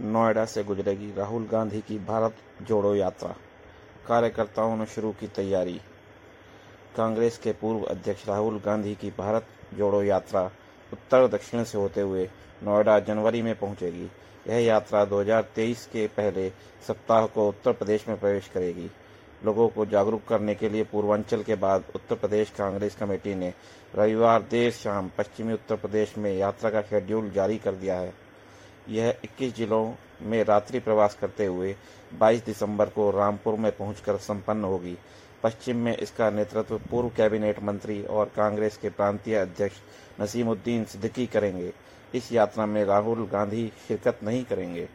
नोएडा से गुजरेगी राहुल गांधी की भारत जोड़ो यात्रा। कार्यकर्ताओं ने शुरू की तैयारी। कांग्रेस के पूर्व अध्यक्ष राहुल गांधी की भारत जोड़ो यात्रा उत्तर दक्षिण से होते हुए नोएडा जनवरी में पहुंचेगी। यह यात्रा 2023 के पहले सप्ताह को उत्तर प्रदेश में प्रवेश करेगी। लोगों को जागरूक करने के लिए पूर्वांचल के बाद उत्तर प्रदेश कांग्रेस कमेटी ने रविवार देर शाम पश्चिमी उत्तर प्रदेश में यात्रा का शेड्यूल जारी कर दिया है। यह 21 जिलों में रात्रि प्रवास करते हुए 22 दिसंबर को रामपुर में पहुंचकर संपन्न होगी। पश्चिम में इसका नेतृत्व पूर्व कैबिनेट मंत्री और कांग्रेस के प्रांतीय अध्यक्ष नसीमुद्दीन सिद्दीकी करेंगे। इस यात्रा में राहुल गांधी शिरकत नहीं करेंगे।